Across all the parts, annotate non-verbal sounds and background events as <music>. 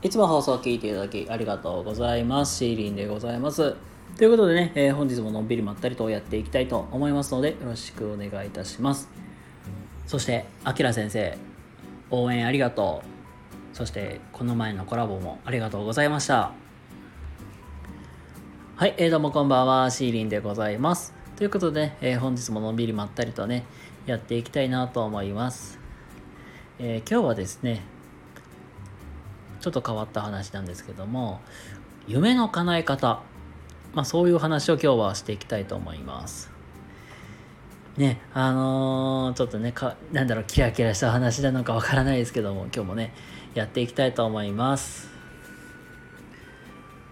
いつも放送を聞いていただきありがとうございます。シーリンでございます。ということでね、えー本日ものんびりまったりとやっていきたいと思いますので、よろしくお願いいたします。そして、あきら先生、応援ありがとう。そして、この前のコラボもありがとうございました。はい、えー、どうもこんばんは、シーリンでございます。ということで、えー本日ものんびりまったりとね、やっていきたいなと思います。えー今日はですね、ちょっと変わった話なんですけども、夢の叶え方、まあそういう話を今日はしていきたいと思います。ね、あのーちょっとねか、なんだろう、キラキラした話なのかわからないですけども、今日もね、やっていきたいと思います。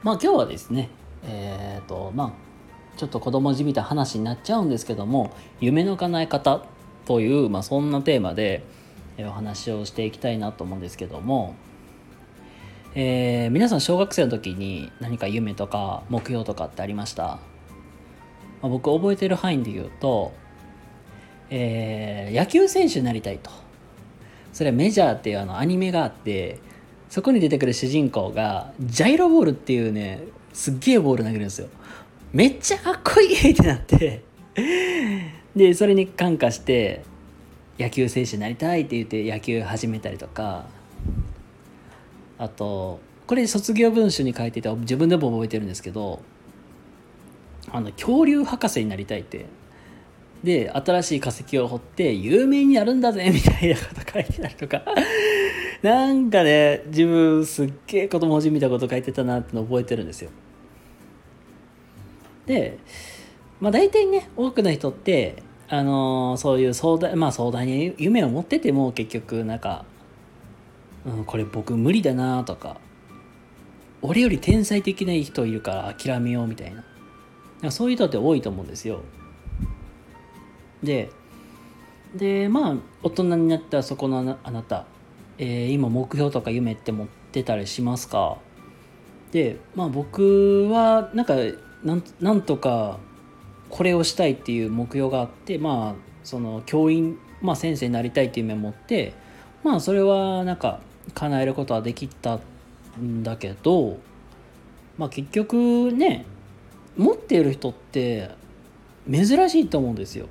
まあ今日はですね、えっ、と、まあ、ちょっと子供じみた話になっちゃうんですけども、夢の叶え方という、まあそんなテーマで、えーお話をしていきたいなと思うんですけども、えー皆さん小学生の時に何か夢とか目標とかってありました、まあ僕覚えてる範囲で言うと、えー野球選手になりたいと。それはメジャーっていうあのアニメがあってそこに出てくる主人公がジャイロボールっていうねすっげえボール投げるんですよ。めっちゃかっこいいってなって。でそれに感化して野球選手になりたいって言って野球始めたりとかあとこれ卒業文集に書いてて自分でも覚えてるんですけどあの恐竜博士になりたいって。で新しい化石を掘って有名になるんだぜ <laughs> みたいなこと書いてたりとか。<laughs> なんかね自分すっげえ子供じみたこと書いてたなっての覚えてるんですよ。でまあ大体ね多くの人ってあのーそういう壮大まあ壮大に夢を持ってても結局なんかうん、これ僕無理だなとか俺より天才的な人いるから諦めようみたいな。そういう人って多いと思うんですよ。ででまあ大人になったそこのあなた、えー今目標とか夢って持ってたりしますか？でまあ僕はなんかなんなんとかこれをしたいっていう目標があってまあその教員、まあ、先生になりたいっていう夢を持ってまあそれはなんか叶えることはできたんだけどまあ結局ね持っている人って珍しいと思うんですよ。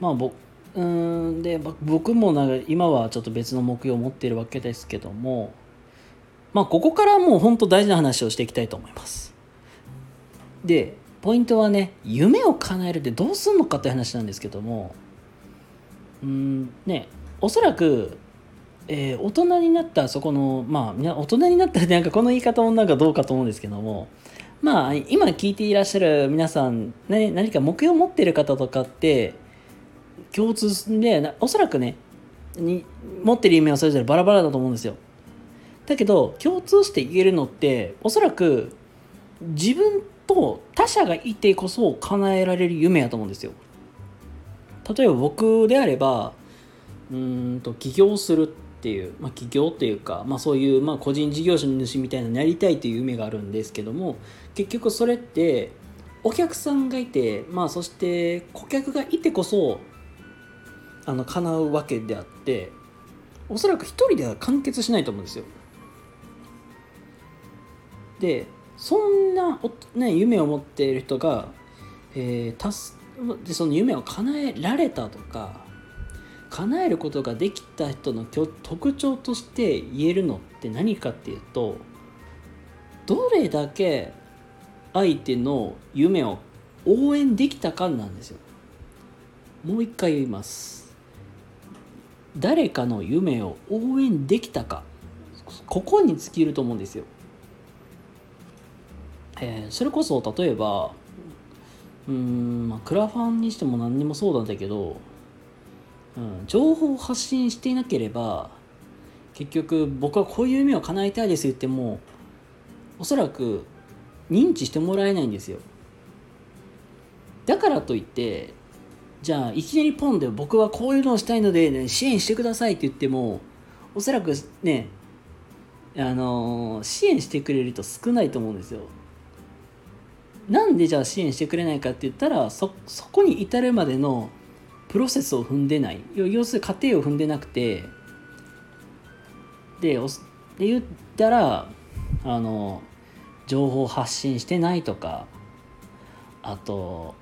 まあ僕うんで僕もなんか今はちょっと別の目標を持っているわけですけどもまあここからもう本当大事な話をしていきたいと思います。でポイントはね夢を叶えるってどうすんのかって話なんですけどもうんねおそらく、えー大人になったそこのまあ大人になったなんかこの言い方もなんかどうかと思うんですけどもまあ今聞いていらっしゃる皆さん、ね、何か目標を持ってる方とかって共通でおそらくねに持ってる夢はそれぞれバラバラだと思うんですよ。だけど共通して言えるのっておそらく自分と他者がいてこそ叶えられる夢やと思うんですよ。例えば僕であればうんと起業するっていう、まあ、起業っていうか、まあ、そういう、まあ、個人事業主みたいなのになりたいという夢があるんですけども結局それってお客さんがいて、まあ、そして顧客がいてこそあの叶うわけであっておそらく一人では完結しないと思うんですよ。でそんなお、ね、夢を持っている人が、えーたすでその夢を叶えられたとか叶えることができた人の特徴として言えるのって何かっていうとどれだけ相手の夢を応援できたかなんですよ。もう一回言います。誰かの夢を応援できたか。ここに尽きると思うんですよ、えーそれこそ例えばうん、まあ、クラファンにしても何にもそうなんだけどうん、情報を発信していなければ結局僕はこういう夢を叶えたいです言ってもおそらく認知してもらえないんですよ。だからといってじゃあいきなりポンで僕はこういうのをしたいので、ね、支援してくださいって言ってもおそらくねあのー支援してくれる人少ないと思うんですよ。なんでじゃあ支援してくれないかって言ったらそそこに至るまでのプロセスを踏んでない。要するに過程を踏んでなくて。でで言ったらあの情報発信してないとかあと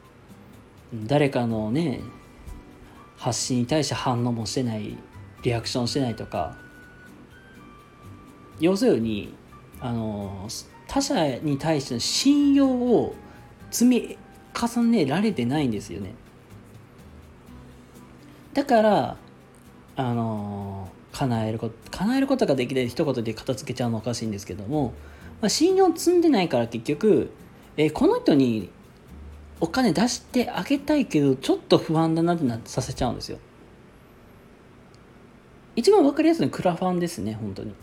誰かのね発信に対して反応もしてないリアクションしてないとか。要するにあの他者に対しての信用を積み重ねられてないんですよね。だからあの叶えること叶えることができない一言で片付けちゃうのおかしいんですけども、まあ、信用積んでないから結局、えー、この人にお金出してあげたいけどちょっと不安だなってなさせちゃうんですよ。一番分かりやすいのはクラファンですね本当に。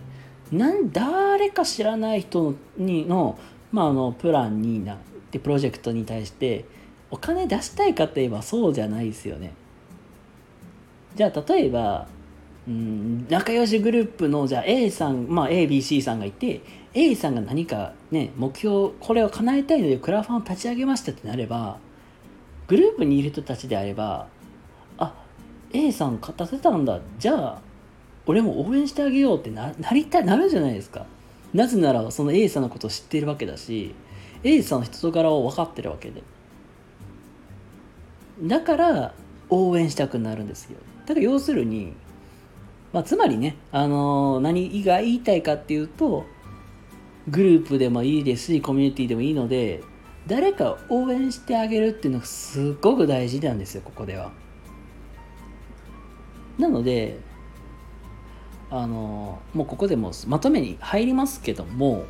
なん誰か知らない人にの,、まあ、あのプランになってプロジェクトに対してお金出したいかといえばそうじゃないですよね。じゃあ例えばうん仲良しグループのじゃあ A さん、まあ、ABC さんがいて A さんが何かね目標これを叶えたいのでクラファンを立ち上げましたってなればグループにいる人たちであればあ A さん勝たせたんだじゃあ俺も応援してあげようってななりたいなるじゃないですか。なぜならその A さんのことを知っているわけだし A さんの人柄を分かってるわけで。だから応援したくなるんですよ。だから要するにまあ、つまりね、あのー、何が言いたいかっていうと、グループでもいいですし、コミュニティでもいいので、誰かを応援してあげるっていうのがすっごく大事なんですよ、ここでは。なので、あのー、もうここでもまとめに入りますけども、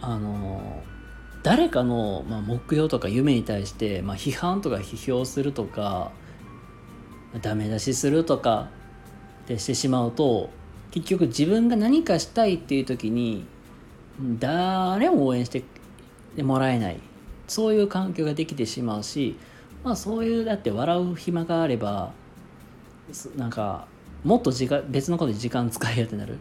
あのー、誰かの、まあ、目標とか夢に対して、まあ、批判とか批評するとかダメ出しするとかってしてしまうと結局自分が何かしたいっていう時に誰も応援してもらえないそういう環境ができてしまうしまあそういうだって笑う暇があればなんかもっと時間別のことで時間使えよってなる。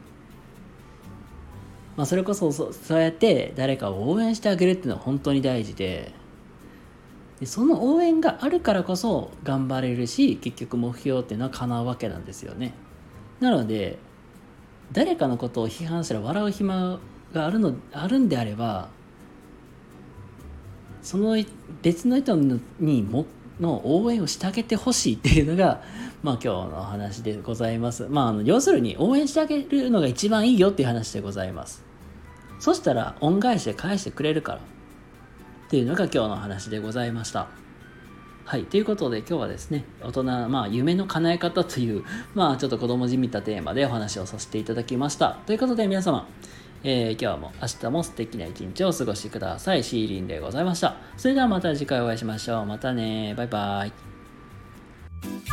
まあ、それこそそうやって誰かを応援してあげるっていうのは本当に大事ででその応援があるからこそ頑張れるし結局目標っていうのは叶うわけなんですよね。なので誰かのことを批判したら笑う暇があるのあるんであればその別の人にもの応援をしてあげてほしいっていうのが、<laughs> まあ、今日のお話でございます。まあ、あの要するに応援してあげるのが一番いいよっていう話でございます。そしたら恩返しで返してくれるから。っていうのが今日の話でございました。はい。ということで今日はですね、大人、まあ夢の叶え方という、まあちょっと子供じみたテーマでお話をさせていただきました。ということで皆様、えー、今日も明日も素敵な一日をお過ごしください。シーリンでございました。それではまた次回お会いしましょう。またね。バイバイ。